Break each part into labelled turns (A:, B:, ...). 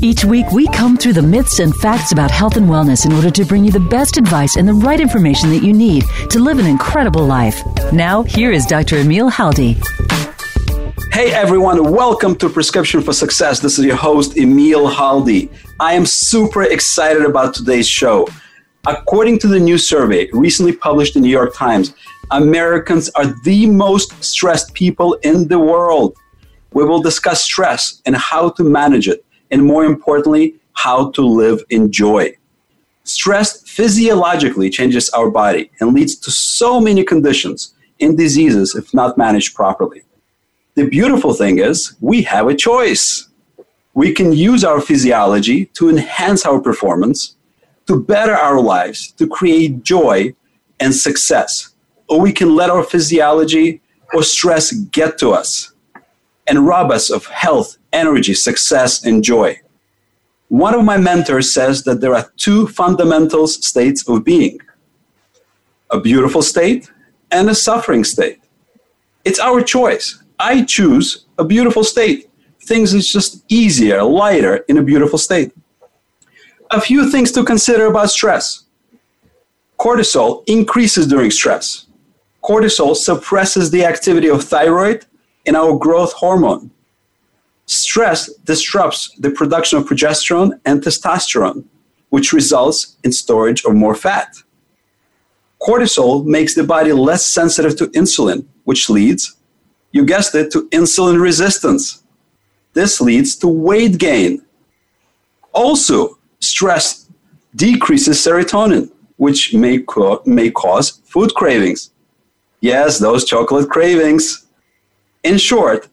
A: Each week, we comb through the myths and facts about health and wellness in order to bring you the best advice and the right information that you need to live an incredible life. Now, here is Dr. Emil Haldi.
B: Hey everyone, welcome to Prescription for Success. This is your host, Emil Haldi. I am super excited about today's show. According to the new survey recently published in the New York Times, Americans are the most stressed people in the world. We will discuss stress and how to manage it and more importantly, how to live in joy. Stress physiologically changes our body and leads to so many conditions and diseases if not managed properly. The beautiful thing is, we have a choice. We can use our physiology to enhance our performance, to better our lives, to create joy and success. Or we can let our physiology or stress get to us and rob us of health, energy, success, and joy. One of my mentors says that there are two fundamental states of being a beautiful state and a suffering state. It's our choice. I choose a beautiful state. Things is just easier, lighter in a beautiful state. A few things to consider about stress. Cortisol increases during stress. Cortisol suppresses the activity of thyroid and our growth hormone. Stress disrupts the production of progesterone and testosterone, which results in storage of more fat. Cortisol makes the body less sensitive to insulin, which leads, you guessed it, to insulin resistance. This leads to weight gain. Also, stress decreases serotonin, which may, co- may cause food cravings. Yes, those chocolate cravings. In short,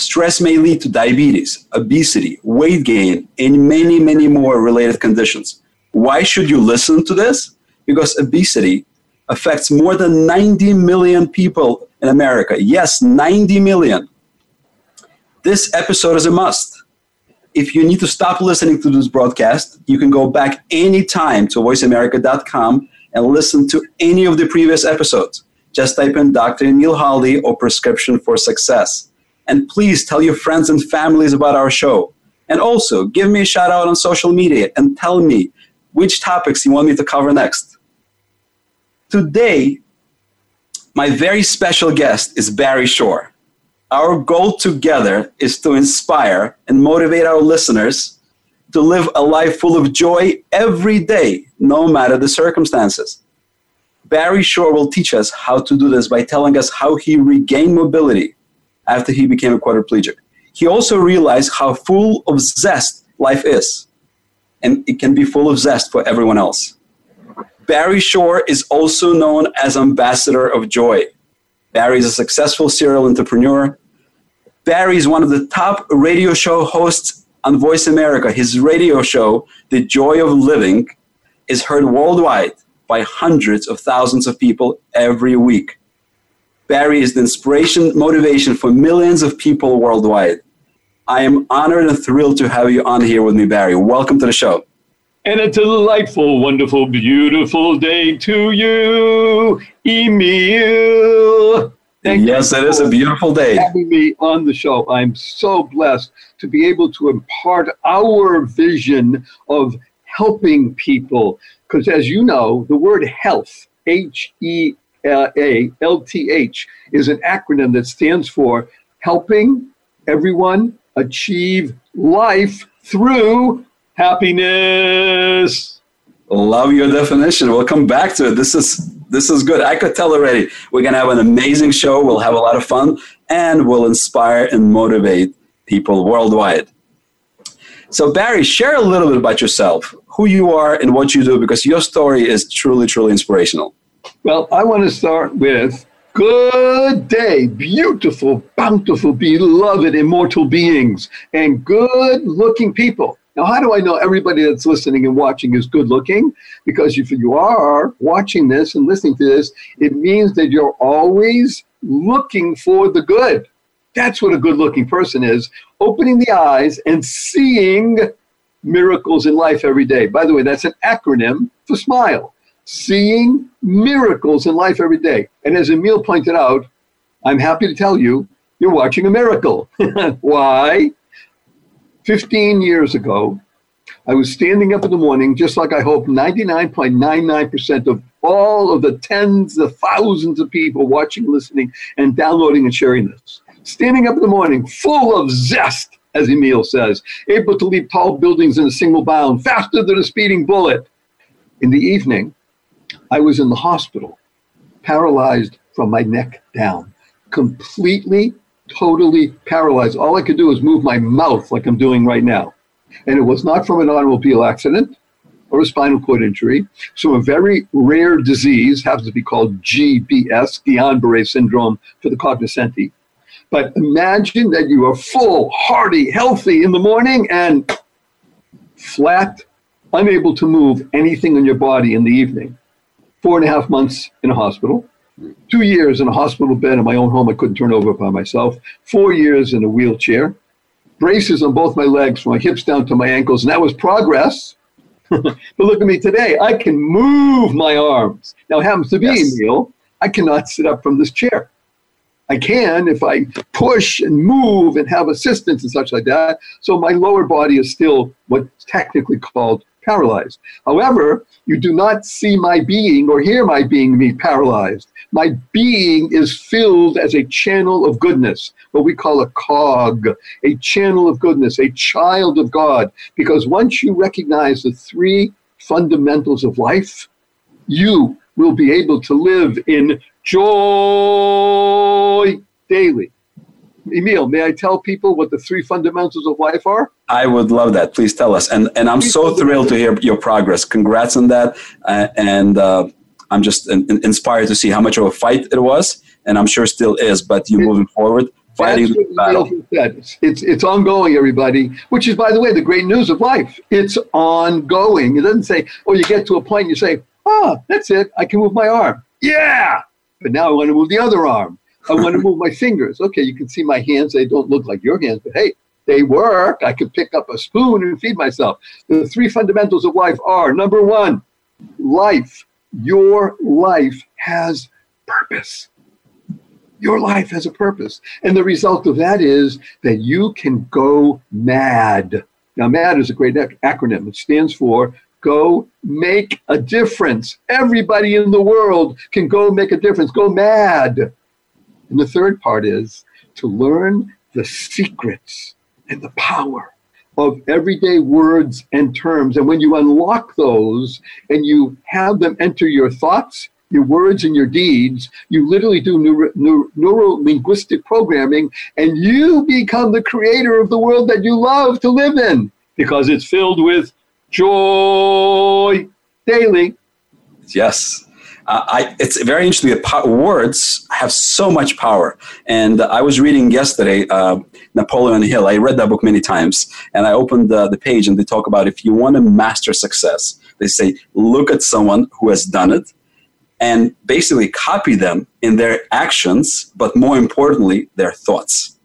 B: stress may lead to diabetes, obesity, weight gain, and many, many more related conditions. Why should you listen to this? Because obesity affects more than 90 million people in America. Yes, 90 million. This episode is a must. If you need to stop listening to this broadcast, you can go back anytime to voiceamerica.com and listen to any of the previous episodes. Just type in Dr. Emil Haldi or Prescription for Success. And please tell your friends and families about our show. And also, give me a shout out on social media and tell me which topics you want me to cover next. Today, my very special guest is Barry Shore. Our goal together is to inspire and motivate our listeners to live a life full of joy every day, no matter the circumstances. Barry Shore will teach us how to do this by telling us how he regained mobility after he became a quadriplegic. He also realized how full of zest life is, and it can be full of zest for everyone else. Barry Shore is also known as Ambassador of Joy. Barry is a successful serial entrepreneur. Barry is one of the top radio show hosts on Voice America. His radio show, The Joy of Living, is heard worldwide by hundreds of thousands of people every week. Barry is the inspiration, motivation for millions of people worldwide. I am honored and thrilled to have you on here with me, Barry. Welcome to the show.
C: And a delightful, wonderful, beautiful day to you, Emil.
B: Thank yes, it is a beautiful day.
C: Having me on the show, I'm so blessed to be able to impart our vision of helping people because as you know, the word health, H E A L T H, is an acronym that stands for helping everyone achieve life through happiness.
B: Love your definition. We'll come back to it. This is this is good. I could tell already. We're gonna have an amazing show. We'll have a lot of fun, and we'll inspire and motivate people worldwide. So, Barry, share a little bit about yourself, who you are, and what you do, because your story is truly, truly inspirational.
C: Well, I want to start with good day, beautiful, bountiful, beloved, immortal beings, and good looking people. Now, how do I know everybody that's listening and watching is good looking? Because if you are watching this and listening to this, it means that you're always looking for the good. That's what a good looking person is opening the eyes and seeing miracles in life every day. By the way, that's an acronym for SMILE seeing miracles in life every day. And as Emil pointed out, I'm happy to tell you, you're watching a miracle. Why? 15 years ago, I was standing up in the morning, just like I hope 99.99% of all of the tens of thousands of people watching, listening, and downloading and sharing this. Standing up in the morning, full of zest, as Emil says, able to leap tall buildings in a single bound, faster than a speeding bullet. In the evening, I was in the hospital, paralyzed from my neck down, completely, totally paralyzed. All I could do was move my mouth like I'm doing right now. And it was not from an automobile accident or a spinal cord injury. So a very rare disease happens to be called GBS, Guillain-Barré syndrome for the cognoscenti. But imagine that you are full, hearty, healthy in the morning and flat, unable to move anything in your body in the evening. Four and a half months in a hospital, two years in a hospital bed in my own home I couldn't turn over by myself, four years in a wheelchair, braces on both my legs from my hips down to my ankles, and that was progress. but look at me today. I can move my arms. Now, it happens to be, yes. Emil, I cannot sit up from this chair. I can if I push and move and have assistance and such like that. So my lower body is still what's technically called paralyzed. However, you do not see my being or hear my being be paralyzed. My being is filled as a channel of goodness, what we call a cog, a channel of goodness, a child of God. Because once you recognize the three fundamentals of life, you will be able to live in joy daily. Emil, may I tell people what the three fundamentals of life are?
B: I would love that. Please tell us. And and I'm so thrilled to hear your progress. Congrats on that. Uh, and uh, I'm just in, in inspired to see how much of a fight it was, and I'm sure still is. But you're moving forward, fighting the battle.
C: It's, it's it's ongoing, everybody. Which is, by the way, the great news of life. It's ongoing. It doesn't say, oh, you get to a point, and you say, oh, that's it. I can move my arm. Yeah, but now I want to move the other arm. I want to move my fingers. Okay, you can see my hands. They don't look like your hands, but hey, they work. I can pick up a spoon and feed myself. The three fundamentals of life are number one, life. Your life has purpose. Your life has a purpose. And the result of that is that you can go mad. Now, MAD is a great acronym. It stands for Go make a difference. Everybody in the world can go make a difference. Go mad. And the third part is to learn the secrets and the power of everyday words and terms. And when you unlock those and you have them enter your thoughts, your words, and your deeds, you literally do neuro, neuro, linguistic programming and you become the creator of the world that you love to live in because it's filled with joy daily.
B: Yes. Uh, I, it's very interesting that po- words have so much power. And I was reading yesterday uh, Napoleon Hill. I read that book many times, and I opened the, the page and they talk about if you want to master success, they say look at someone who has done it and basically copy them in their actions, but more importantly, their thoughts.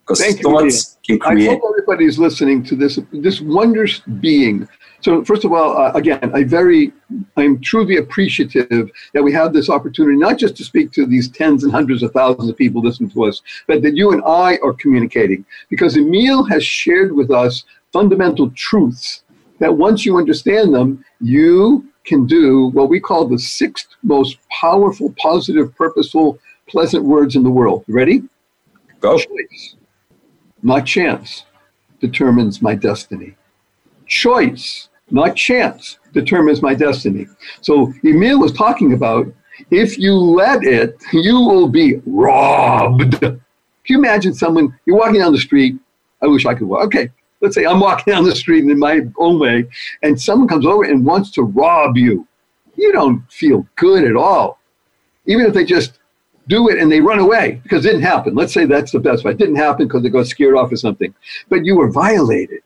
B: Because thoughts you, can create. I
C: hope everybody's listening to this this wondrous being so first of all, uh, again, I very, I'm truly appreciative that we have this opportunity, not just to speak to these tens and hundreds of thousands of people listening to us, but that you and I are communicating. Because Emil has shared with us fundamental truths that once you understand them, you can do what we call the sixth most powerful, positive, purposeful, pleasant words in the world. Ready?
B: Go.
C: Choice, not chance, determines my destiny. Choice not chance, determines my destiny. So Emil was talking about if you let it, you will be robbed. Can you imagine someone, you're walking down the street, I wish I could walk. Okay, let's say I'm walking down the street in my own way, and someone comes over and wants to rob you. You don't feel good at all. Even if they just do it and they run away because it didn't happen. Let's say that's the best. Way. It didn't happen because they got scared off or something. But you were violated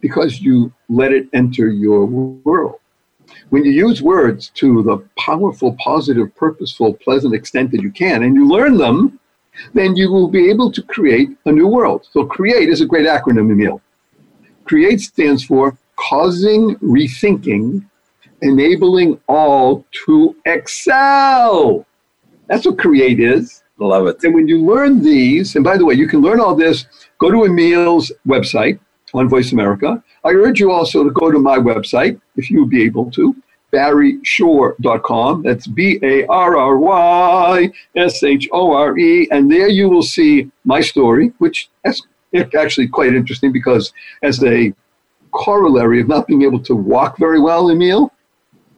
C: because you let it enter your world. When you use words to the powerful, positive, purposeful, pleasant extent that you can, and you learn them, then you will be able to create a new world. So, CREATE is a great acronym, Emil. CREATE stands for causing rethinking, enabling all to excel. That's what CREATE is.
B: Love it.
C: And when you learn these, and by the way, you can learn all this, go to Emil's website on Voice America. I urge you also to go to my website, if you would be able to, barryshore.com. That's B A R R Y S H O R E. And there you will see my story, which is actually quite interesting because as a corollary of not being able to walk very well, Emil,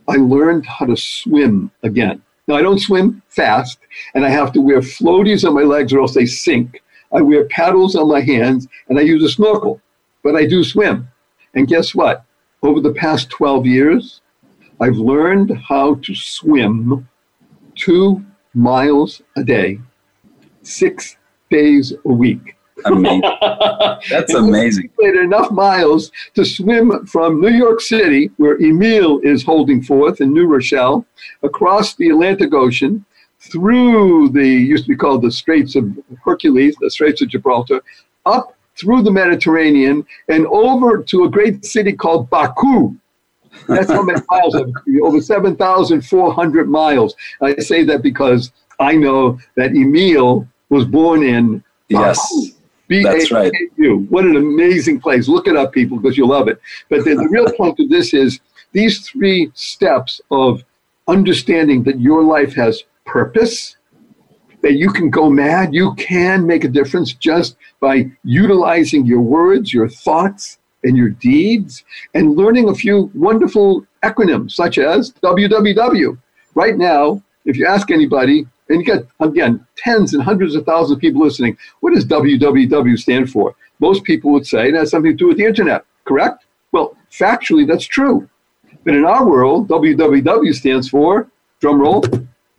C: I learned how to swim again. Now, I don't swim fast, and I have to wear floaties on my legs or else they sink. I wear paddles on my hands, and I use a snorkel, but I do swim. And guess what? Over the past 12 years, I've learned how to swim two miles a day, six days a week.
B: Amazing. That's amazing.
C: enough miles to swim from New York City, where Emil is holding forth in New Rochelle, across the Atlantic Ocean, through the used to be called the Straits of Hercules, the Straits of Gibraltar, up through the Mediterranean and over to a great city called Baku. That's how many miles, over 7,400 miles. I say that because I know that Emil was born in Baku.
B: Yes. That's right.
C: What an amazing place. Look it up, people, because you'll love it. But the, the real point of this is these three steps of understanding that your life has purpose, that you can go mad, you can make a difference just by utilizing your words, your thoughts, and your deeds, and learning a few wonderful acronyms such as WWW. Right now, if you ask anybody, and you got, again, tens and hundreds of thousands of people listening. What does WWW stand for? Most people would say it has something to do with the internet, correct? Well, factually, that's true. But in our world, WWW stands for, drum roll,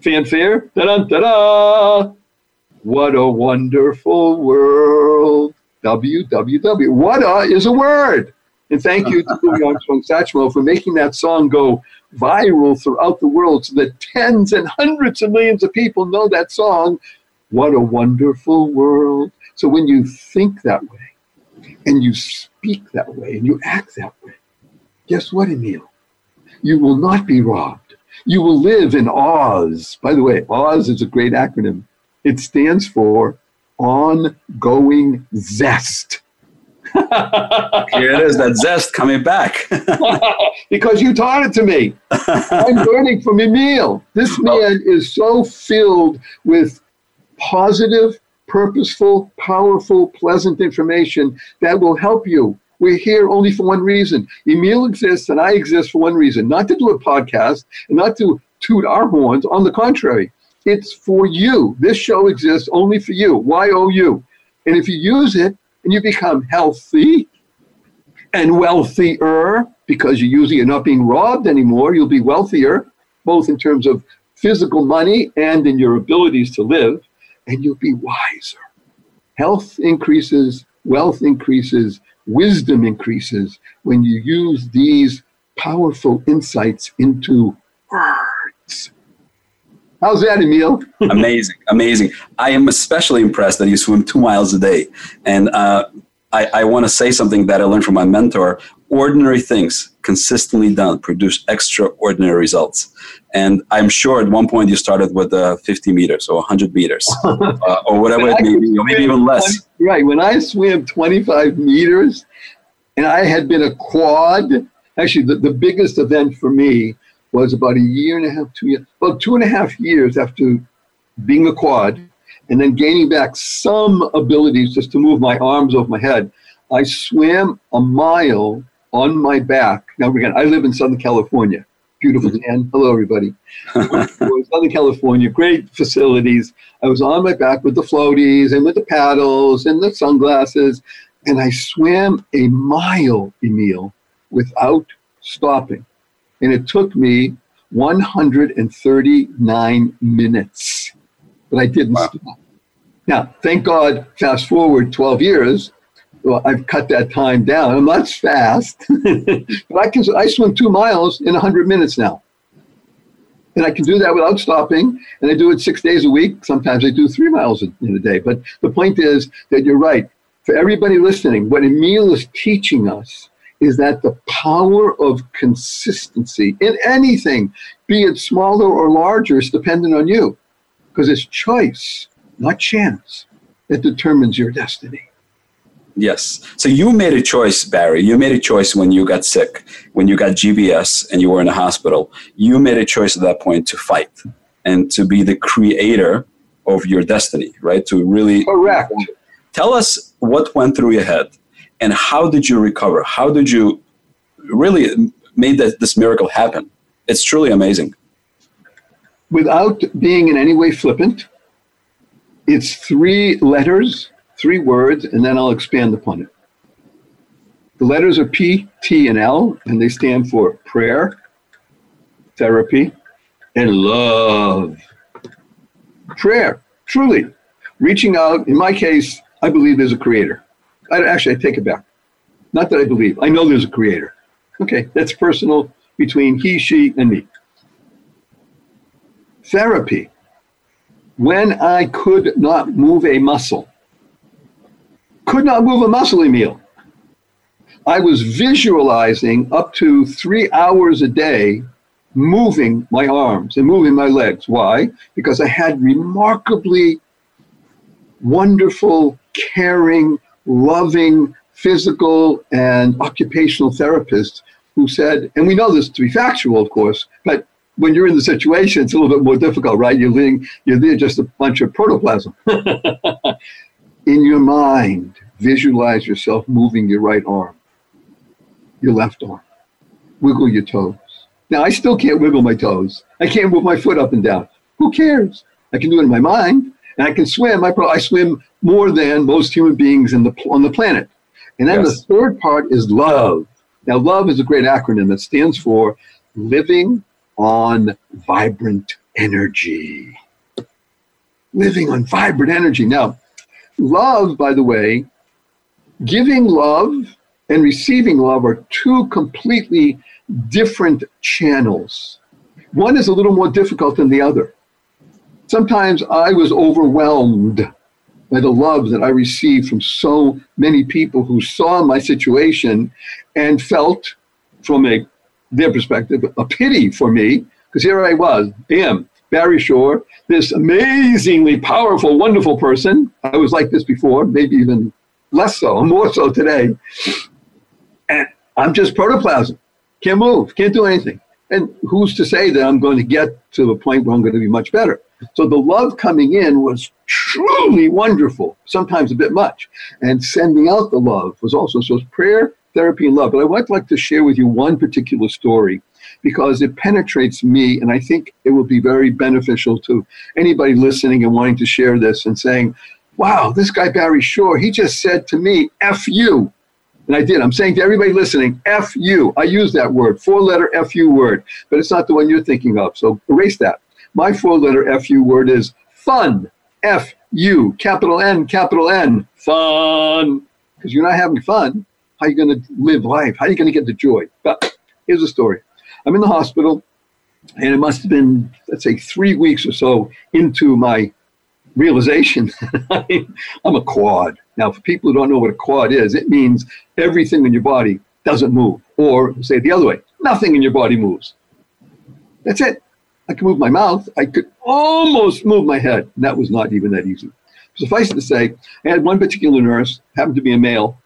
C: fanfare, Da-da, da-da. What a wonderful world. WWW. What a is a word. And thank you to Armstrong Satchmo for making that song go viral throughout the world so that tens and hundreds of millions of people know that song. What a wonderful world. So when you think that way and you speak that way and you act that way, guess what, Emil? You will not be robbed. You will live in Oz. By the way, Oz is a great acronym. It stands for ongoing zest.
B: Here it is, that zest coming back.
C: because you taught it to me. I'm learning from Emil. This oh. man is so filled with positive, purposeful, powerful, pleasant information that will help you. We're here only for one reason. Emil exists and I exist for one reason not to do a podcast and not to toot our horns. On the contrary, it's for you. This show exists only for you. Y O U. And if you use it, and you become healthy and wealthier because you're using it not being robbed anymore. You'll be wealthier, both in terms of physical money and in your abilities to live, and you'll be wiser. Health increases, wealth increases, wisdom increases when you use these powerful insights into words. How's that, Emil?
B: amazing, amazing. I am especially impressed that you swim two miles a day. And uh, I, I want to say something that I learned from my mentor. Ordinary things consistently done produce extraordinary results. And I'm sure at one point you started with uh, 50 meters or 100 meters uh, or whatever it may be, or maybe even less.
C: 20, right. When I swam 25 meters and I had been a quad, actually, the, the biggest event for me was about a year and a half, two years, about two and a half years after being a quad and then gaining back some abilities just to move my arms off my head. I swam a mile on my back. Now, again, I live in Southern California. Beautiful mm-hmm. tan. Hello, everybody. Southern California, great facilities. I was on my back with the floaties and with the paddles and the sunglasses, and I swam a mile, Emil, without stopping and it took me 139 minutes, but I didn't wow. stop. Now, thank God, fast forward 12 years, well, I've cut that time down. I'm not fast, but I can. I swim two miles in 100 minutes now, and I can do that without stopping. And I do it six days a week. Sometimes I do three miles in a day. But the point is that you're right. For everybody listening, what Emil is teaching us is that the power of consistency in anything, be it smaller or larger, is dependent on you, because it's choice, not chance, that determines your destiny.
B: Yes. So you made a choice, Barry. You made a choice when you got sick, when you got GBS and you were in the hospital. You made a choice at that point to fight and to be the creator of your destiny, right? To really.
C: Correct.
B: Tell us what went through your head and how did you recover? How did you really made that, this miracle happen? It's truly amazing.
C: Without being in any way flippant, it's three letters three words, and then I'll expand upon it. The letters are P, T, and L, and they stand for prayer, therapy, and love. Prayer, truly, reaching out. In my case, I believe there's a creator. I, actually, I take it back. Not that I believe, I know there's a creator. Okay, that's personal between he, she, and me. Therapy. When I could not move a muscle, could not move a muscle, Emil. I was visualizing up to three hours a day moving my arms and moving my legs. Why? Because I had remarkably wonderful, caring, loving physical and occupational therapists who said, and we know this to be factual, of course, but when you're in the situation, it's a little bit more difficult, right? You're living, you're just a bunch of protoplasm. in your mind, visualize yourself moving your right arm, your left arm. Wiggle your toes. Now, I still can't wiggle my toes. I can't move my foot up and down. Who cares? I can do it in my mind, and I can swim. I, I swim more than most human beings in the, on the planet. And then yes. the third part is love. Now, love is a great acronym that stands for living on vibrant energy. Living on vibrant energy. Now, Love, by the way, giving love and receiving love are two completely different channels. One is a little more difficult than the other. Sometimes I was overwhelmed by the love that I received from so many people who saw my situation and felt, from a their perspective, a pity for me because here I was, bam, Barry Shore, this amazingly powerful, wonderful person. I was like this before, maybe even less so, more so today. And I'm just protoplasm. Can't move, can't do anything. And who's to say that I'm going to get to the point where I'm going to be much better? So the love coming in was truly wonderful, sometimes a bit much. And sending out the love was also so prayer, therapy, and love. But I would like to share with you one particular story because it penetrates me, and I think it will be very beneficial to anybody listening and wanting to share this and saying, wow, this guy Barry Shore, he just said to me, F you. And I did. I'm saying to everybody listening, F you. I use that word, four letter F you word, but it's not the one you're thinking of. So erase that. My four letter F you word is fun. F U, capital N, capital N, fun. Because you're not having fun. How are you going to live life? How are you going to get the joy? But here's the story. I'm in the hospital, and it must have been, let's say, three weeks or so into my realization I'm a quad. Now, for people who don't know what a quad is, it means everything in your body doesn't move. Or say it the other way, nothing in your body moves. That's it. I could move my mouth. I could almost move my head. And that was not even that easy. Suffice it to say, I had one particular nurse, happened to be a male,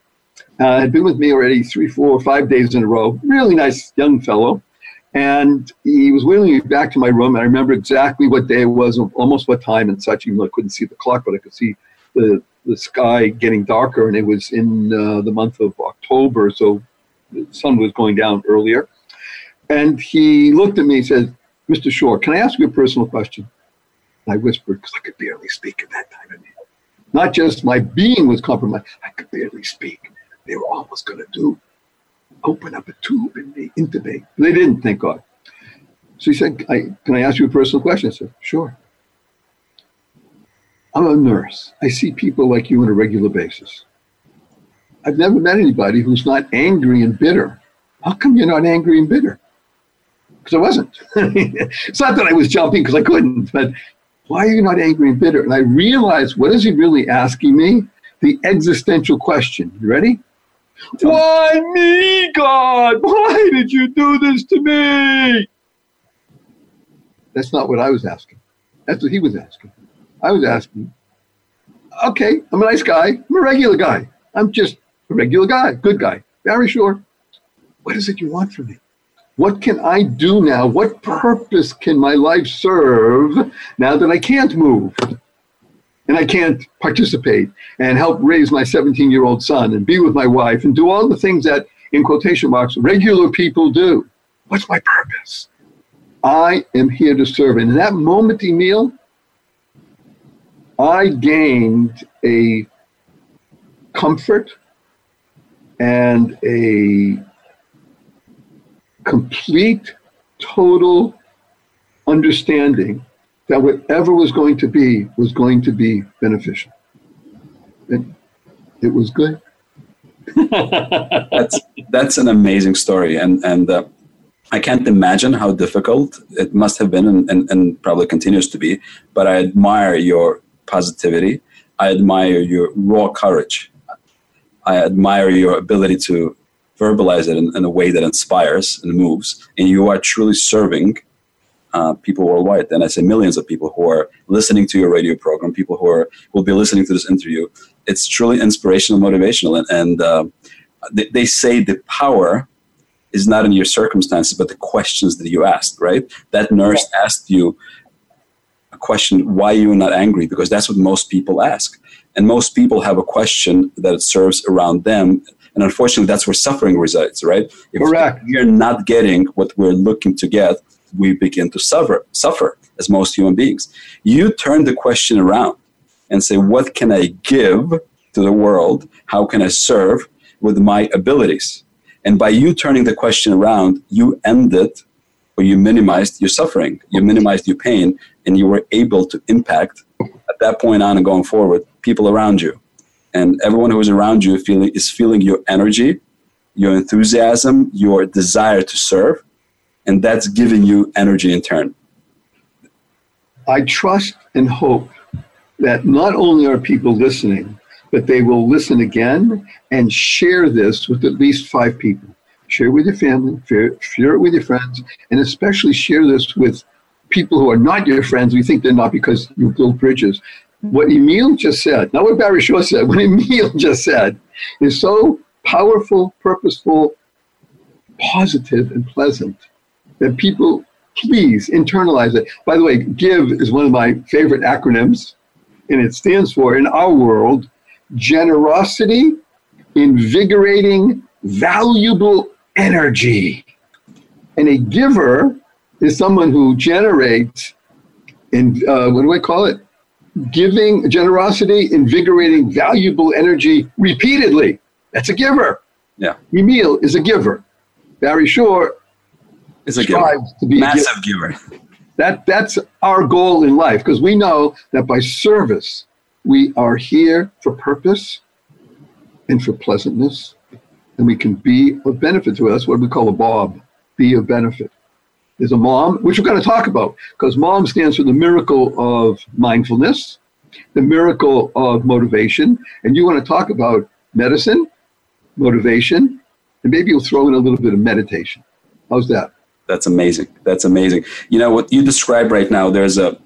C: uh, had been with me already three, four, five days in a row. Really nice young fellow. And he was wheeling me back to my room. And I remember exactly what day it was, almost what time and such, even though I couldn't see the clock, but I could see the, the sky getting darker. And it was in uh, the month of October, so the sun was going down earlier. And he looked at me and said, Mr. Shore, can I ask you a personal question? And I whispered, because I could barely speak at that time. Not just my being was compromised, I could barely speak. They were almost going to do open up a tube and they intubate. They didn't, thank God. So he said, I, Can I ask you a personal question? I said, Sure. I'm a nurse. I see people like you on a regular basis. I've never met anybody who's not angry and bitter. How come you're not angry and bitter? Because I wasn't. it's not that I was jumping because I couldn't, but why are you not angry and bitter? And I realized what is he really asking me? The existential question. You ready? Why me, God? Why did you do this to me? That's not what I was asking. That's what he was asking. I was asking, okay, I'm a nice guy. I'm a regular guy. I'm just a regular guy, good guy. Barry Shore. What is it you want from me? What can I do now? What purpose can my life serve now that I can't move and I can't participate and help raise my 17 year old son and be with my wife and do all the things that, in quotation marks, regular people do? What's my purpose? I am here to serve. And in that moment, Emil, I gained a comfort and a complete, total understanding that whatever was going to be was going to be beneficial. And it was good.
B: that's that's an amazing story, and and uh, I can't imagine how difficult it must have been, and, and, and probably continues to be. But I admire your positivity. I admire your raw courage. I admire your ability to verbalize it in, in, a way that inspires and moves, and you are truly serving uh, people worldwide. And I say millions of people who are listening to your radio program, people who are will be listening to this interview. It's truly inspirational, motivational, and, and uh, they, they say the power is not in your circumstances, but the questions that you asked. Right? That nurse asked you a question: Why you are you not angry? Because that's what most people ask. And most people have a question that it serves around them and unfortunately, that's where suffering resides, right?
C: If Correct.
B: we're not getting what we're looking to get, we begin to suffer, suffer as most human beings. You turn the question around and say, what can I give to the world? How can I serve with my abilities? And by you turning the question around, you ended or you minimized your suffering, you minimized your pain, and you were able to impact at that point on and going forward people around you and everyone who is around you feeling is feeling your energy your enthusiasm your desire to serve and that's giving you energy in turn.
C: I trust and hope that not only are people listening but they will listen again and share this with at least five people. Share with your family share, share it with your friends and especially share this with people who are not your friends. We think they're not because you build bridges. What Emil just said, not what Barry Shore said, what Emil just said, is so powerful, purposeful, positive, and pleasant that people please internalize it. By the way, GIVE is one of my favorite acronyms, and it stands for, in our world, generosity, invigorating, valuable energy. And a giver is someone who generates, and uh, what do I call it? giving generosity, invigorating, valuable energy repeatedly. That's a giver.
B: Yeah.
C: Emil is a giver. Barry Shore
B: is a giver.
C: To be
B: Massive a giver. giver.
C: That, that's our goal in life because we know that by service, we are here for purpose and for pleasantness, and we can be of benefit to us, what we call a Bob, be of benefit is a mom, which we're going to talk about because mom stands for the miracle of mindfulness, the miracle of motivation. And you want to talk about medicine, motivation, and maybe you'll throw in a little bit of meditation. How's that?
B: That's amazing. That's amazing. You know, what you describe right now, there's a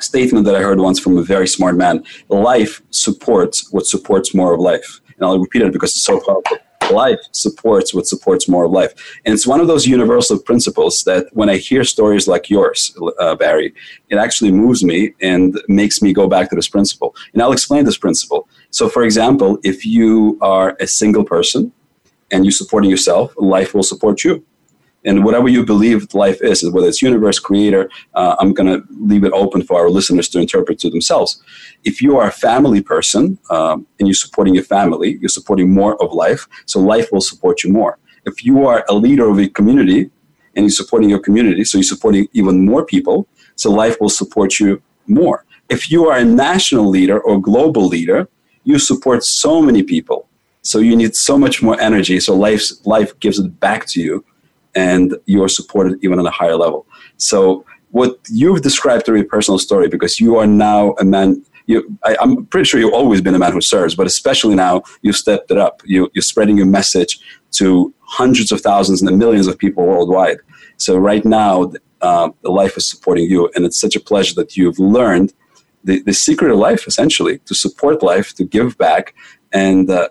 B: statement that I heard once from a very smart man life supports what supports more of life. And I'll repeat it because it's so powerful life supports what supports more of life. And it's one of those universal principles that when I hear stories like yours, uh, Barry, it actually moves me and makes me go back to this principle. And I'll explain this principle. So, for example, if you are a single person and you're supporting yourself, life will support you and whatever you believe life is, whether it's universe, creator, uh, I'm going to leave it open for our listeners to interpret to themselves. If you are a family person um, and you're supporting your family, you're supporting more of life, so life will support you more. If you are a leader of a community and you're supporting your community, so you're supporting even more people, so life will support you more. If you are a national leader or global leader, you support so many people So you need so much more energy. So life life gives it back to you, and you're supported even on a higher level. So what you've described through your personal story, because you are now a man. You, I, am pretty sure you've always been a man who serves, but especially now you've stepped it up. You, you're spreading your message to hundreds of thousands and millions of people worldwide. So right now, uh, the life is supporting you, and it's such a pleasure that you've learned the, the secret of life, essentially, to support life, to give back, and uh,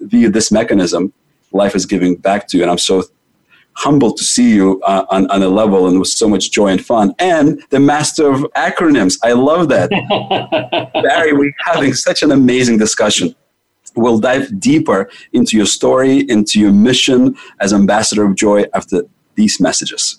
B: via this mechanism, life is giving back to you. And I'm so humbled to see you uh, on, on a level and with so much joy and fun. And the master of acronyms. I love that. Barry, we're having such an amazing discussion. We'll dive deeper into your story, into your mission as ambassador of joy after these messages.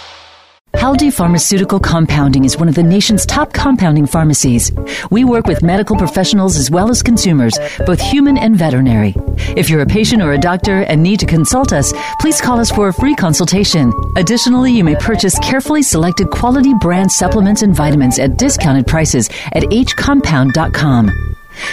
A: Haldi Pharmaceutical Compounding is one of the nation's top compounding pharmacies. We work with medical professionals as well as consumers, both human and veterinary. If you're a patient or a doctor and need to consult us, please call us for a free consultation. Additionally, you may purchase carefully selected quality brand supplements and vitamins at discounted prices at hcompound.com.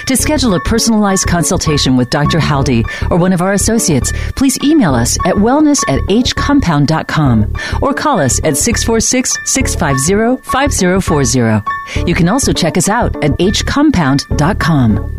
A: To schedule a personalized consultation with Dr. Haldi or one of our associates, please email us at wellness at hcompound.com or call us at 646 650 5040. You can also check us out at hcompound.com.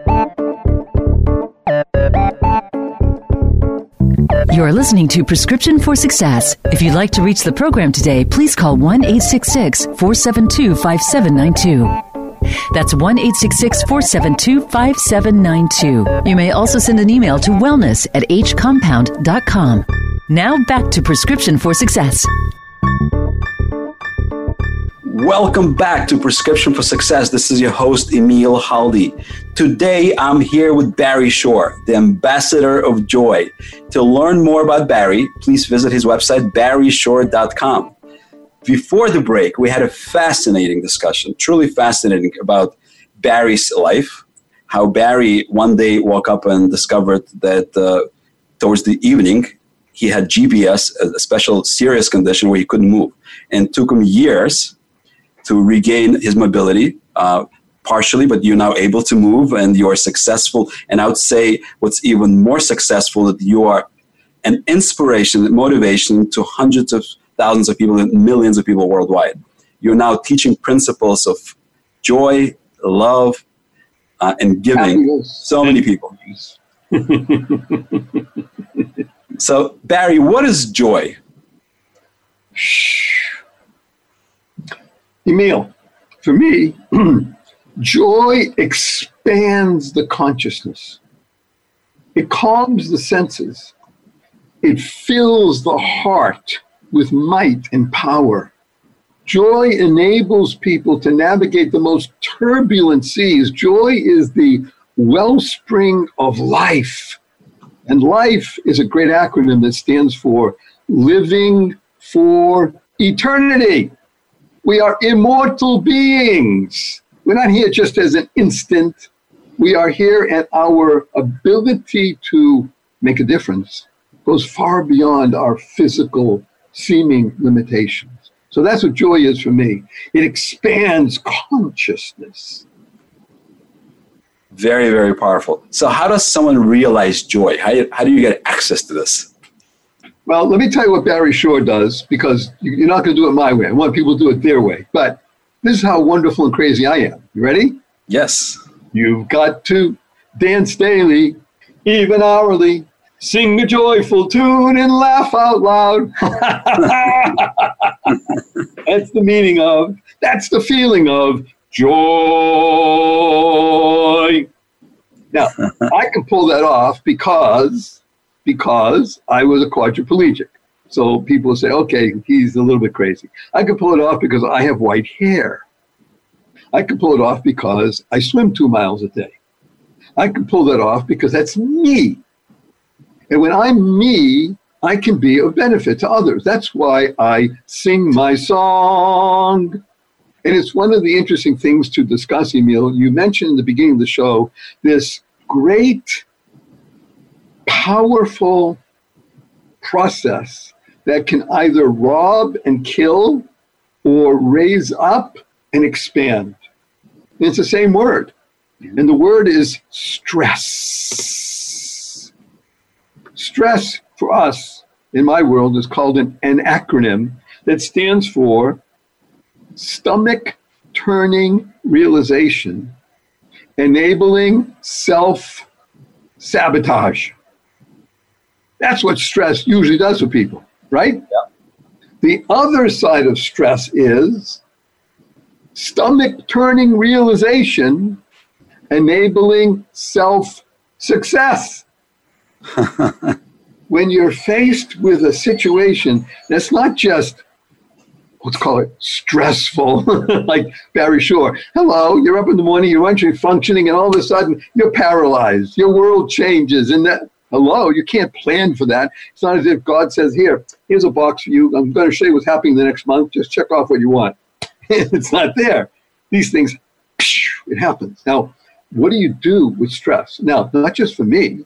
A: You're listening to Prescription for Success. If you'd like to reach the program today, please call 1 866 472 5792. That's 1 866 472 5792. You may also send an email to wellness at hcompound.com. Now back to Prescription for Success.
B: Welcome back to Prescription for Success. This is your host, Emil Haldi. Today, I'm here with Barry Shore, the ambassador of joy. To learn more about Barry, please visit his website, barryshore.com. Before the break, we had a fascinating discussion, truly fascinating, about Barry's life. How Barry one day woke up and discovered that uh, towards the evening, he had GBS, a special serious condition where he couldn't move. And took him years to regain his mobility. Uh, partially, but you're now able to move and you are successful. And I would say what's even more successful that you are an inspiration, motivation to hundreds of thousands of people and millions of people worldwide. You're now teaching principles of joy, love, uh, and giving so many people. so, Barry, what is joy?
C: Emil, for me, joy expands the consciousness. It calms the senses. It fills the heart with might and power. Joy enables people to navigate the most turbulent seas. Joy is the wellspring of life. And life is a great acronym that stands for living for eternity. We are immortal beings. We're not here just as an instant. We are here, and our ability to make a difference goes far beyond our physical seeming limitations. So that's what joy is for me. It expands consciousness.
B: Very, very powerful. So, how does someone realize joy? How, how do you get access to this?
C: Well, let me tell you what Barry Shore does because you're not going to do it my way. I want people to do it their way. But this is how wonderful and crazy I am. You ready?
B: Yes.
C: You've got to dance daily, even hourly, sing a joyful tune and laugh out loud. that's the meaning of, that's the feeling of joy. Now, I can pull that off because because I was a quadriplegic. So people say, okay, he's a little bit crazy. I can pull it off because I have white hair. I can pull it off because I swim two miles a day. I can pull that off because that's me. And when I'm me, I can be of benefit to others. That's why I sing my song. And it's one of the interesting things to discuss, Emil. You mentioned in the beginning of the show this great, powerful process that can either rob and kill or raise up and expand. And it's the same word. And the word is stress. Stress for us in my world is called an, an acronym that stands for stomach turning realization, enabling self sabotage. That's what stress usually does for people, right? Yeah. The other side of stress is stomach turning realization, enabling self success. when you're faced with a situation that's not just let's call it stressful, like Barry Shore. Hello, you're up in the morning, you're actually functioning, and all of a sudden you're paralyzed. Your world changes, and that hello, you can't plan for that. It's not as if God says, "Here, here's a box for you. I'm going to show you what's happening the next month. Just check off what you want." it's not there. These things, it happens. Now, what do you do with stress? Now, not just for me.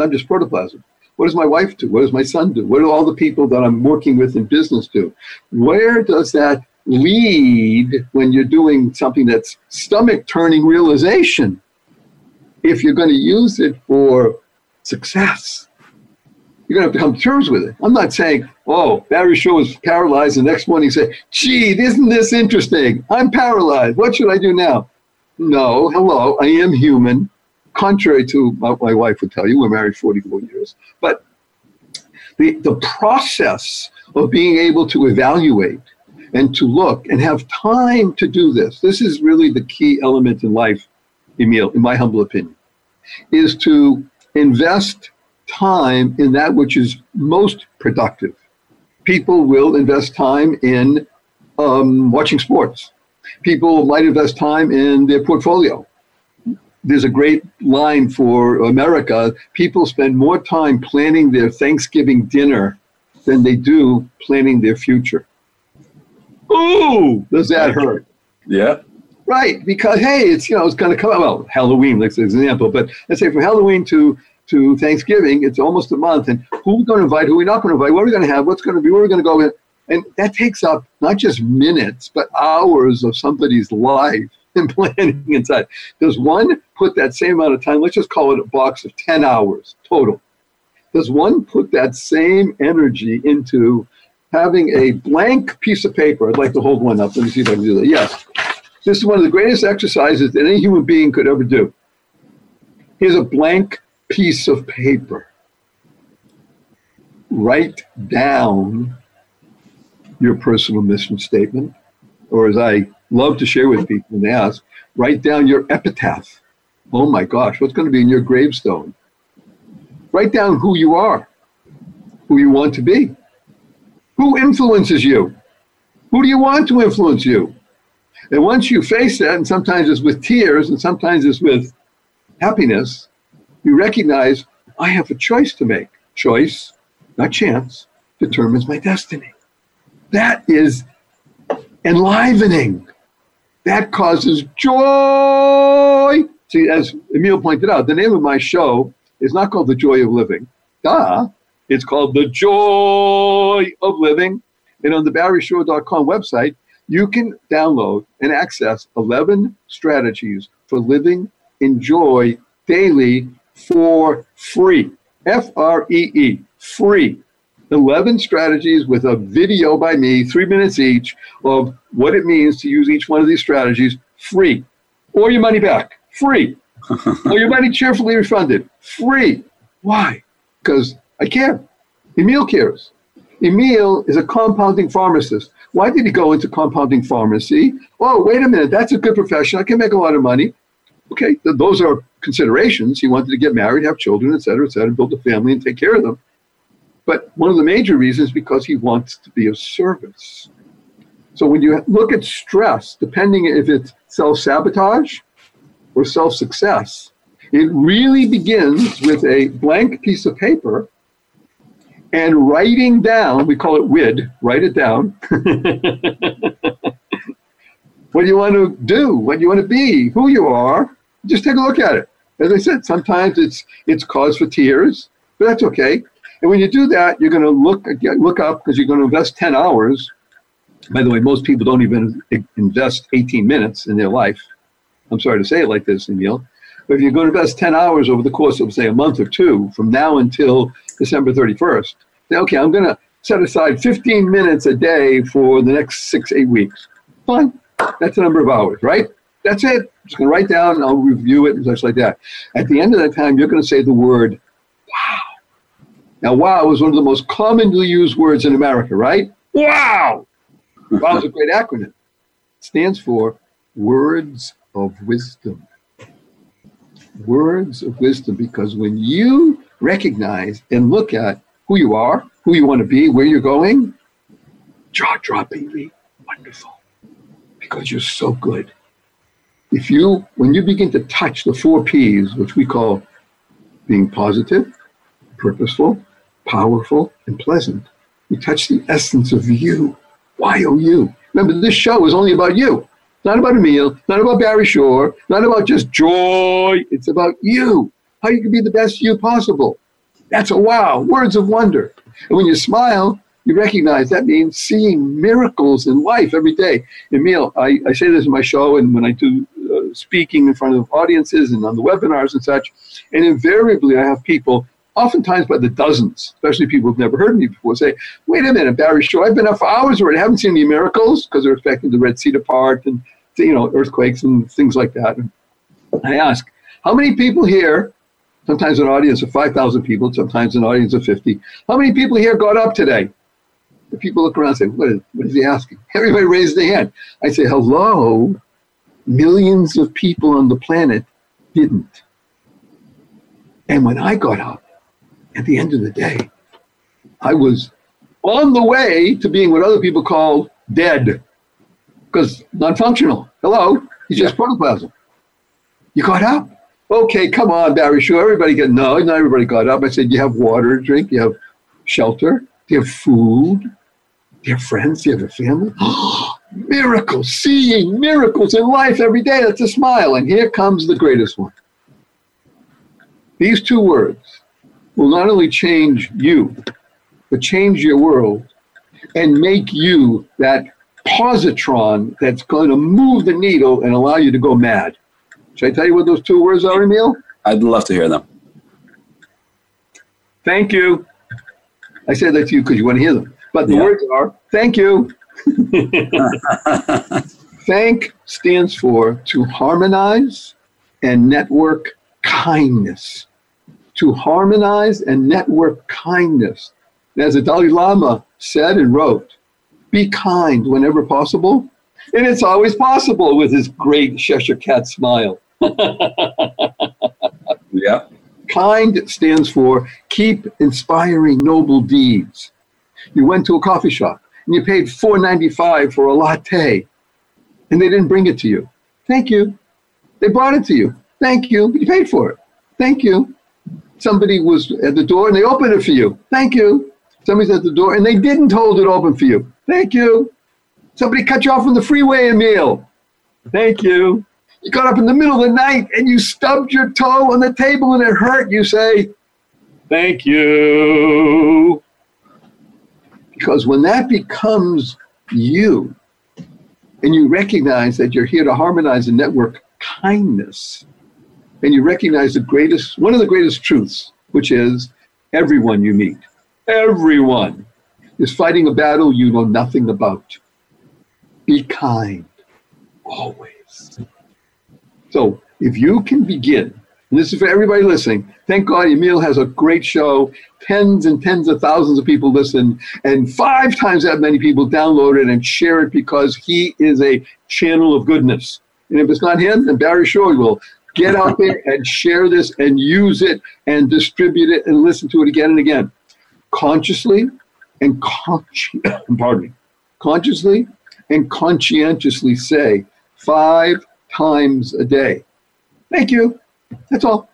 C: I'm just protoplasm. What does my wife do? What does my son do? What do all the people that I'm working with in business do? Where does that lead when you're doing something that's stomach turning realization? If you're going to use it for success, you're going to have to come to terms with it. I'm not saying, oh, Barry Shore was paralyzed. The next morning, say, gee, isn't this interesting? I'm paralyzed. What should I do now? No, hello, I am human contrary to what my wife would tell you, we're married 44 years. But the, the process of being able to evaluate and to look and have time to do this, this is really the key element in life, Emil, in my humble opinion, is to invest time in that which is most productive. People will invest time in um, watching sports. People might invest time in their portfolio there's a great line for America. People spend more time planning their Thanksgiving dinner than they do planning their future. Ooh, does that hurt?
B: Yeah.
C: Right, because hey, it's you know it's going to come out. Well, Halloween, let's an example, but let's say from Halloween to to Thanksgiving, it's almost a month, and who we going to invite? Who we not going to invite? What are we going to have? What's going to be? Where are we going to go? And that takes up not just minutes, but hours of somebody's life and planning inside. Does one put that same amount of time? Let's just call it a box of 10 hours total. Does one put that same energy into having a blank piece of paper? I'd like to hold one up. Let me see if I can do that. Yes. This is one of the greatest exercises that any human being could ever do. Here's a blank piece of paper. Write down your personal mission statement, or as I love to share with people when they ask, write down your epitaph. Oh my gosh, what's going to be in your gravestone? Write down who you are, who you want to be. Who influences you? Who do you want to influence you? And once you face that, and sometimes it's with tears, and sometimes it's with happiness, you recognize I have a choice to make. Choice, not chance, determines my destiny. That is enlivening. That causes joy. See, as Emil pointed out, the name of my show is not called The Joy of Living. Duh. It's called The Joy of Living. And on the barryshore.com website, you can download and access 11 strategies for living in joy daily for free. F R E E, free. 11 strategies with a video by me, three minutes each, of what it means to use each one of these strategies free. Or your money back, free. or your money cheerfully refunded, free. Why? Because I care. Emil cares. Emil is a compounding pharmacist. Why did he go into compounding pharmacy? Oh, wait a minute, that's a good profession. I can make a lot of money. Okay, th- those are considerations. He wanted to get married, have children, et cetera, et cetera, build a family and take care of them. But one of the major reasons is because he wants to be of service. So when you look at stress, depending if it's self sabotage or self success, it really begins with a blank piece of paper and writing down, we call it WID, write it down. what do you want to do? What do you want to be? Who you are? Just take a look at it. As I said, sometimes it's it's cause for tears, but that's okay. And when you do that, you're going to look look up because you're going to invest 10 hours. By the way, most people don't even invest 18 minutes in their life. I'm sorry to say it like this, Emil. But if you're going to invest 10 hours over the course of, say, a month or two from now until December 31st, say, okay, I'm going to set aside 15 minutes a day for the next six, eight weeks. Fine. That's a number of hours, right? That's it. I'm just going to write down, I'll review it, and such like that. At the end of that time, you're going to say the word wow. Now, wow is one of the most commonly used words in America, right? Wow. Wow is a great acronym. It stands for Words of Wisdom. Words of wisdom, because when you recognize and look at who you are, who you want to be, where you're going, jaw droppingly wonderful because you're so good. If you, when you begin to touch the four P's, which we call being positive, purposeful, powerful, and pleasant. You touch the essence of you. Why oh, are Y O U. Remember, this show is only about you. Not about Emil, not about Barry Shore, not about just joy. It's about you. How you can be the best you possible. That's a wow. Words of wonder. And when you smile, you recognize that means seeing miracles in life every day. Emil, I, I say this in my show and when I do uh, speaking in front of audiences and on the webinars and such, and invariably I have people oftentimes by the dozens, especially people who've never heard me before, say, wait a minute, Barry Shore, I've been up for hours already, I haven't seen any miracles because they're expecting the Red Sea to part and, you know, earthquakes and things like that. And I ask, how many people here, sometimes an audience of 5,000 people, sometimes an audience of 50, how many people here got up today? The people look around and say, what is, what is he asking? Everybody raised their hand. I say, hello, millions of people on the planet didn't. And when I got up, at the end of the day, I was on the way to being what other people call dead because non functional. Hello, he's just protoplasm. You got up? Okay, come on, Barry. Sure, everybody got no, not everybody got up. I said, You have water to drink, you have shelter, do you have food, do you have friends, do you have a family? miracles, seeing miracles in life every day. That's a smile. And here comes the greatest one. These two words will not only change you, but change your world and make you that positron that's going to move the needle and allow you to go mad. Should I tell you what those two words are, Emil?
B: I'd love to hear them.
C: Thank you. I said that to you because you want to hear them. But the yeah. words are thank you. thank stands for to harmonize and network kindness to harmonize and network kindness. And as the Dalai Lama said and wrote, be kind whenever possible. And it's always possible with his great Cheshire cat smile.
B: yeah.
C: Kind stands for keep inspiring noble deeds. You went to a coffee shop and you paid $4.95 for a latte and they didn't bring it to you. Thank you. They brought it to you. Thank you. You paid for it. Thank you. Somebody was at the door and they opened it for you. Thank you. Somebody's at the door and they didn't hold it open for you. Thank you. Somebody cut you off on the freeway, Emil. Thank you. You got up in the middle of the night and you stubbed your toe on the table and it hurt. You say, Thank you. Because when that becomes you, and you recognize that you're here to harmonize and network kindness, and you recognize the greatest, one of the greatest truths, which is everyone you meet, everyone is fighting a battle you know nothing about. Be kind, always. So if you can begin, and this is for everybody listening, thank God Emil has a great show. Tens and tens of thousands of people listen, and five times that many people download it and share it because he is a channel of goodness. And if it's not him, then Barry Shore will get out there and share this and use it and distribute it and listen to it again and again. Consciously and consci- pardon me, consciously and conscientiously say five times a day. Thank you. That's all.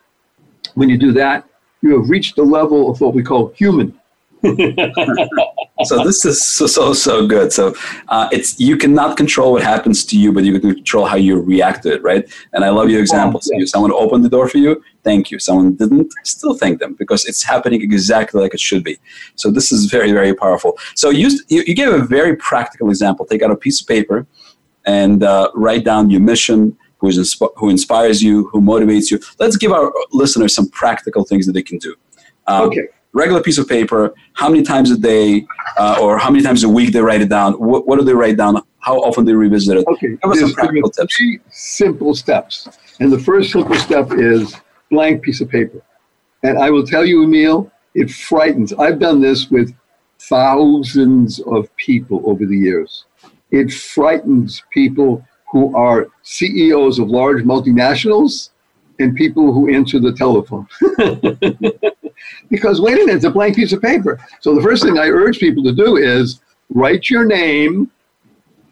C: When you do that, you have reached the level of what we call human.
B: so this is so so, so good. So uh, it's you cannot control what happens to you, but you can control how you react to it, right? And I love your examples. Oh, yeah. Someone opened the door for you, thank you. Someone didn't, still thank them because it's happening exactly like it should be. So this is very very powerful. So you you, you gave a very practical example. Take out a piece of paper and uh, write down your mission, who, is insp- who inspires you, who motivates you. Let's give our listeners some practical things that they can do.
C: Um, okay.
B: Regular piece of paper, how many times a day uh, or how many times a week they write it down? What, what do they write down? How often they revisit it?
C: Okay. Give us some practical tips. Three simple steps. And the first simple step is blank piece of paper. And I will tell you, Emil, it frightens. I've done this with thousands of people over the years. It frightens people who are CEOs of large multinationals and people who answer the telephone. because wait a minute, it's a blank piece of paper. So the first thing I urge people to do is write your name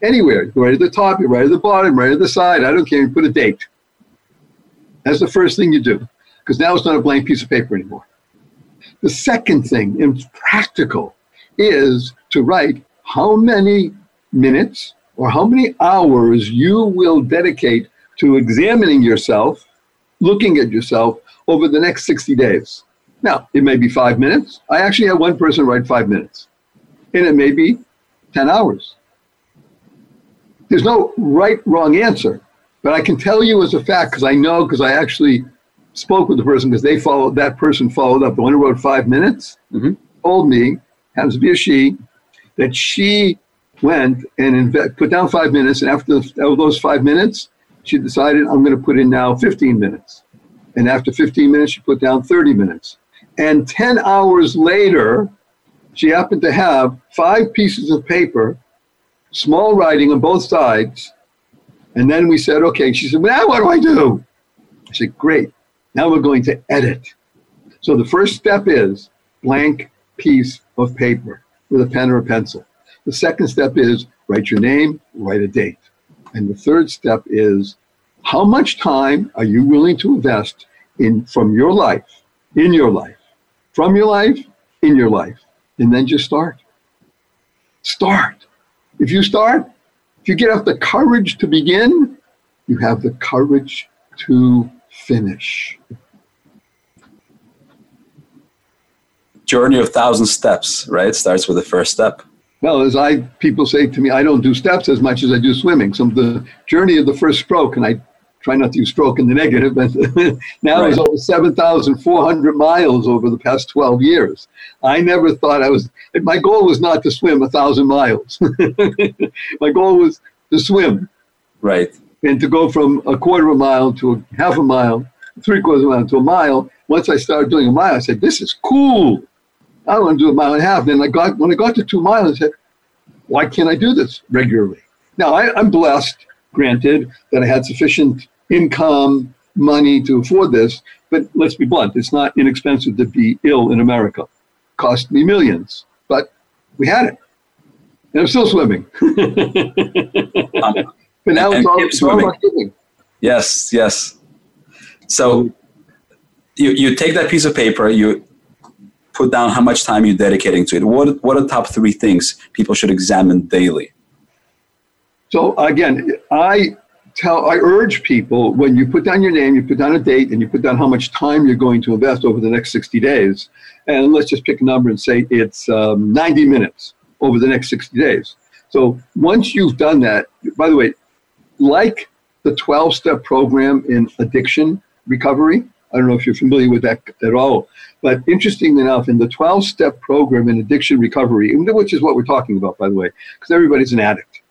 C: anywhere. Right at the top, right at the bottom, right at the side. I don't care. You put a date. That's the first thing you do. Because now it's not a blank piece of paper anymore. The second thing, and practical, is to write how many minutes or how many hours you will dedicate to examining yourself, looking at yourself over the next 60 days. Now, it may be five minutes. I actually had one person write five minutes, and it may be 10 hours. There's no right, wrong answer, but I can tell you as a fact because I know because I actually spoke with the person because they followed that person followed up. The one who wrote five minutes mm-hmm. told me, happens to be a she, that she went and put down five minutes. And after those five minutes, she decided, I'm going to put in now 15 minutes. And after 15 minutes, she put down 30 minutes. And 10 hours later, she happened to have five pieces of paper, small writing on both sides. And then we said, okay. She said, now what do I do? I said, great. Now we're going to edit. So the first step is blank piece of paper with a pen or a pencil. The second step is write your name, write a date. And the third step is how much time are you willing to invest in from your life, in your life, from your life, in your life, and then just start. Start. If you start, if you get up the courage to begin, you have the courage to finish.
B: Journey of thousand steps, right? Starts with the first step.
C: Well, as I people say to me, I don't do steps as much as I do swimming. So the journey of the first stroke, and I try not to use stroke in the negative, but now right. is over 7,400 miles over the past 12 years. I never thought I was, my goal was not to swim a thousand miles. my goal was to swim.
B: Right.
C: And to go from a quarter of a mile to a half a mile, three quarters of a mile to a mile. Once I started doing a mile, I said, this is cool. I want to do a mile and a half. Then I got when I got to two miles, I said, why can't I do this regularly? Now I, I'm blessed, granted, that I had sufficient income, money to afford this. But let's be blunt, it's not inexpensive to be ill in America. Cost me millions, but we had it. And I'm still swimming. but now it's all, it's all about giving.
B: Yes, yes. So you, you take that piece of paper, you put down how much time you're dedicating to it. What, what are top three things people should examine daily?
C: So again, I tell, I urge people when you put down your name, you put down a date, and you put down how much time you're going to invest over the next 60 days. And let's just pick a number and say it's um, 90 minutes over the next 60 days. So once you've done that, by the way, like the 12 step program in addiction recovery, I don't know if you're familiar with that at all, but interestingly enough, in the 12 step program in addiction recovery, which is what we're talking about, by the way, because everybody's an addict.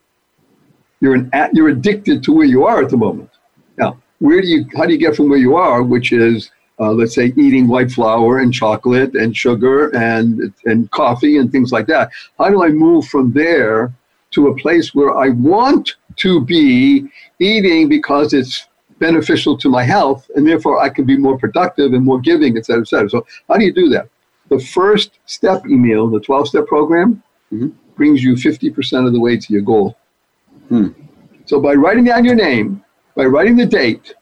C: You're, an, you're addicted to where you are at the moment. Now, where do you, how do you get from where you are, which is, uh, let's say, eating white flour and chocolate and sugar and, and coffee and things like that? How do I move from there to a place where I want to be eating because it's beneficial to my health and therefore I can be more productive and more giving, et cetera, et cetera. So, how do you do that? The first step, Emil, the 12 step program, mm-hmm. brings you 50% of the way to your goal. Hmm. So, by writing down your name, by writing the date,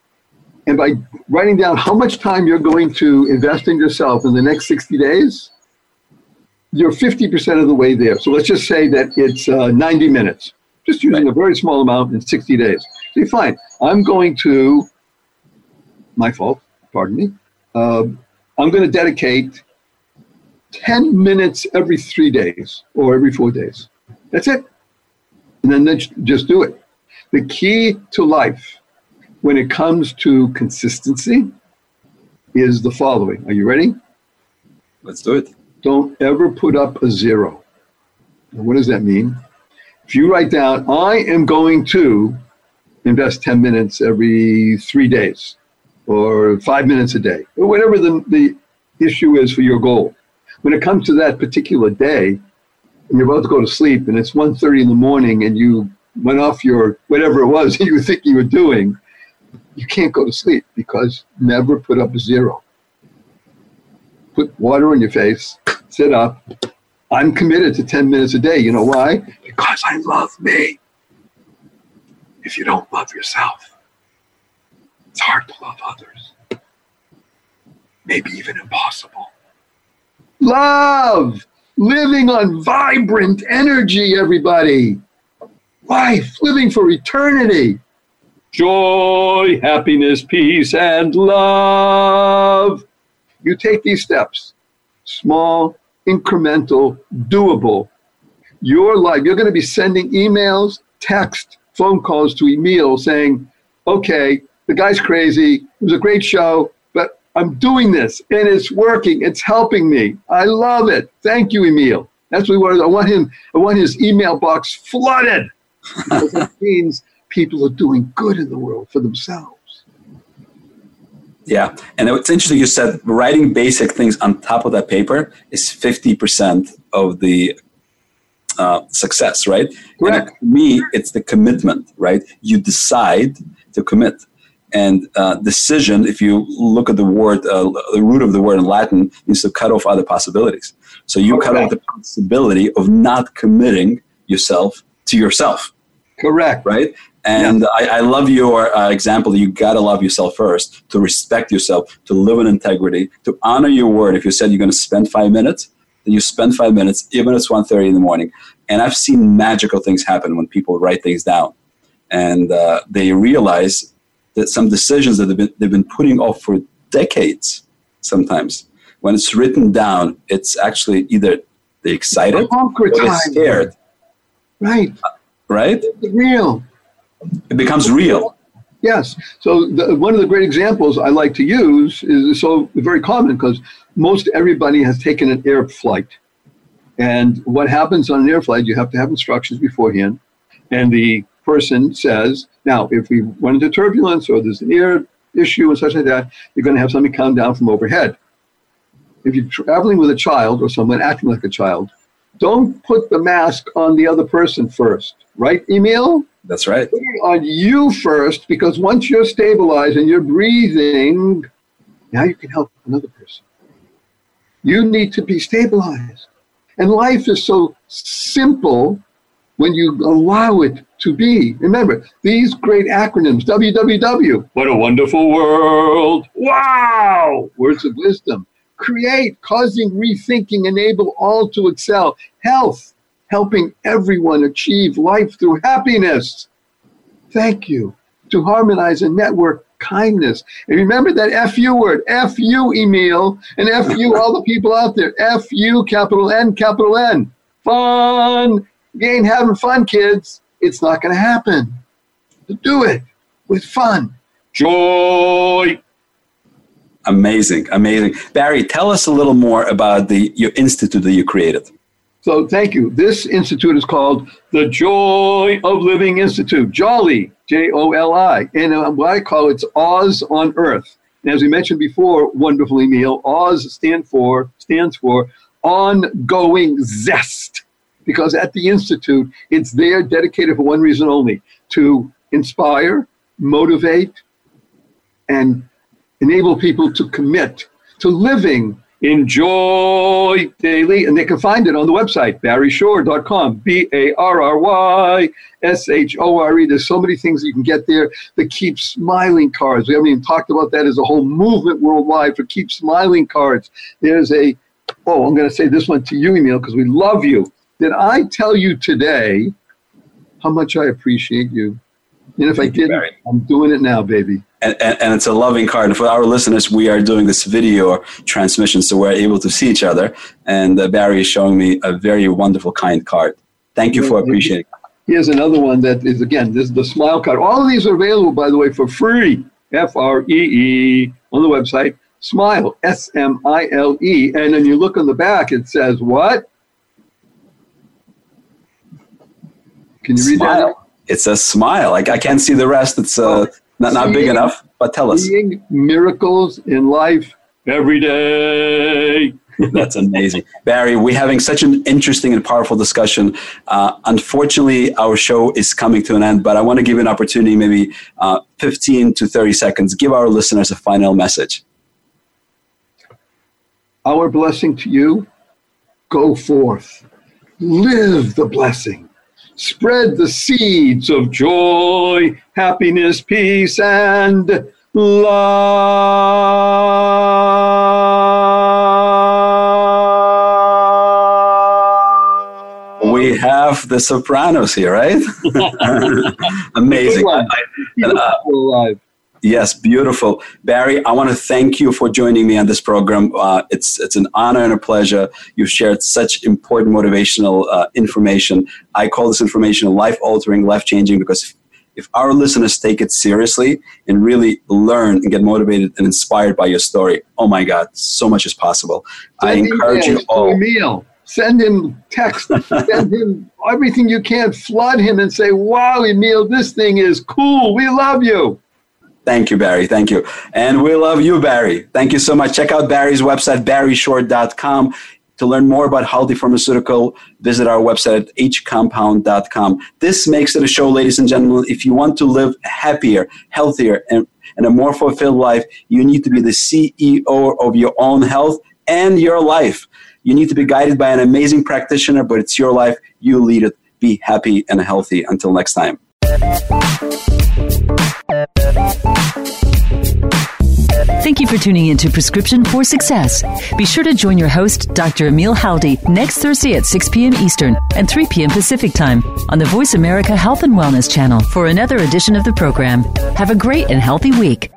C: and by writing down how much time you're going to invest in yourself in the next 60 days, you're 50% of the way there. So let's just say that it's uh, 90 minutes, just using right. a very small amount in 60 days. So fine, I'm going to, my fault, pardon me, uh, I'm going to dedicate 10 minutes every three days or every four days. That's it. And then just do it. The key to life when it comes to consistency is the following. Are you ready?
B: Let's do it
C: don't ever put up a zero. what does that mean? If you write down, I am going to invest 10 minutes every three days or five minutes a day or whatever the, the issue is for your goal. When it comes to that particular day, and you're about to go to sleep and it's 1.30 in the morning and you went off your whatever it was you think you were doing, you can't go to sleep because never put up a zero. Put water on your face, sit up. I'm committed to 10 minutes a day. You know why? Because I love me. If you don't love yourself, it's hard to love others. Maybe even impossible. Love! Living on vibrant energy, everybody. Life, living for eternity. Joy, happiness, peace, and love. You take these steps small, incremental, doable. Your life, you're going to be sending emails, text, phone calls to Emil saying, okay, the guy's crazy. It was a great show, but I'm doing this and it's working. It's helping me. I love it. Thank you, Emil. That's what we want. I want him. I want his email box flooded. that means people are doing good in the world for themselves.
B: Yeah, and it's interesting you said writing basic things on top of that paper is fifty percent of the uh, success, right?
C: Correct.
B: And me, it's the commitment, right? You decide to commit, and uh, decision. If you look at the word, uh, the root of the word in Latin is to cut off other possibilities. So you cut off the possibility of not committing yourself to yourself.
C: Correct.
B: Right. And yeah. I, I, love your uh, example. You got to love yourself first, to respect yourself, to live in integrity, to honor your word. If you said you're going to spend five minutes, then you spend five minutes, even if it's 1.30 in the morning. And I've seen magical things happen when people write things down. And uh, they realize that some decisions that they've been, they've been putting off for decades sometimes, when it's written down, it's actually either they're excited or they're scared.
C: Right.
B: Right?
C: It's real
B: it becomes real.
C: Yes. So the, one of the great examples I like to use is so very common because most everybody has taken an air flight. And what happens on an air flight, you have to have instructions beforehand. And the person says, now, if we run into turbulence or there's an air issue and such like that, you're going to have something come down from overhead. If you're traveling with a child or someone acting like a child, don't put the mask on the other person first. Right, Emil?
B: That's right.
C: On you first, because once you're stabilized and you're breathing, now you can help another person. You need to be stabilized. And life is so simple when you allow it to be. Remember, these great acronyms WWW, what a wonderful world. Wow, words of wisdom. Create, causing rethinking, enable all to excel. Health, helping everyone achieve life through happiness. Thank you. To harmonize and network kindness. And remember that FU word, FU, Emil, and FU, all the people out there. FU, capital N, capital N. Fun. You ain't having fun, kids. It's not going to happen. Do it with fun. Joy.
B: Amazing, amazing. Barry, tell us a little more about the your institute that you created.
C: So thank you. This institute is called the Joy of Living Institute. Jolly, J O L I. And uh, what I call it's Oz on Earth. And as we mentioned before, wonderful Emil, Oz stand for stands for ongoing zest. Because at the Institute, it's there dedicated for one reason only to inspire, motivate, and enable people to commit to living enjoy daily. And they can find it on the website, barryshore.com, B A R R Y S H O R E. There's so many things you can get there. The Keep Smiling cards. We haven't even talked about that as a whole movement worldwide for Keep Smiling cards. There's a, oh, I'm going to say this one to you, Emil, because we love you. Did I tell you today how much I appreciate you? And if I didn't, I'm doing it now, baby
B: and, and, and, it's a loving card. And for our listeners, we are doing this video transmission, so we're able to see each other. And uh, Barry is showing me a very wonderful, kind card. Thank you for appreciating.
C: Here's another one that is again this is the smile card. All of these are available, by the way, for free. F R E E on the website. Smile S M I L E, and then you look on the back. It says what? Can you read
B: smile.
C: that?
B: It's a smile. Like I can't see the rest. It's uh, not, not big enough, but tell us.
C: Seeing miracles in life every day.
B: That's amazing. Barry, we're having such an interesting and powerful discussion. Uh, unfortunately, our show is coming to an end, but I want to give you an opportunity, maybe uh, 15 to 30 seconds. Give our listeners a final message.
C: Our blessing to you go forth, live the blessing spread the seeds of joy, happiness, peace, and love.
B: We have the sopranos here, right? Amazing. I, uh, Yes, beautiful. Barry, I want to thank you for joining me on this program. Uh, it's, it's an honor and a pleasure. You've shared such important motivational uh, information. I call this information life altering, life changing because if, if our listeners take it seriously and really learn and get motivated and inspired by your story, oh my God, so much is possible. Send I encourage you all.
C: Emil. Send him text, send him everything you can, flood him and say, wow, Emil, this thing is cool. We love you.
B: Thank you, Barry. Thank you. And we love you, Barry. Thank you so much. Check out Barry's website, barryshore.com. To learn more about Haldey Pharmaceutical, visit our website at hcompound.com. This makes it a show, ladies and gentlemen. If you want to live happier, healthier, and, and a more fulfilled life, you need to be the CEO of your own health and your life. You need to be guided by an amazing practitioner, but it's your life. You lead it. Be happy and healthy. Until next time.
A: Thank you for tuning in to Prescription for Success. Be sure to join your host, Dr. Emil Haldi, next Thursday at 6 p.m. Eastern and 3 p.m. Pacific Time on the Voice America Health and Wellness channel for another edition of the program. Have a great and healthy week.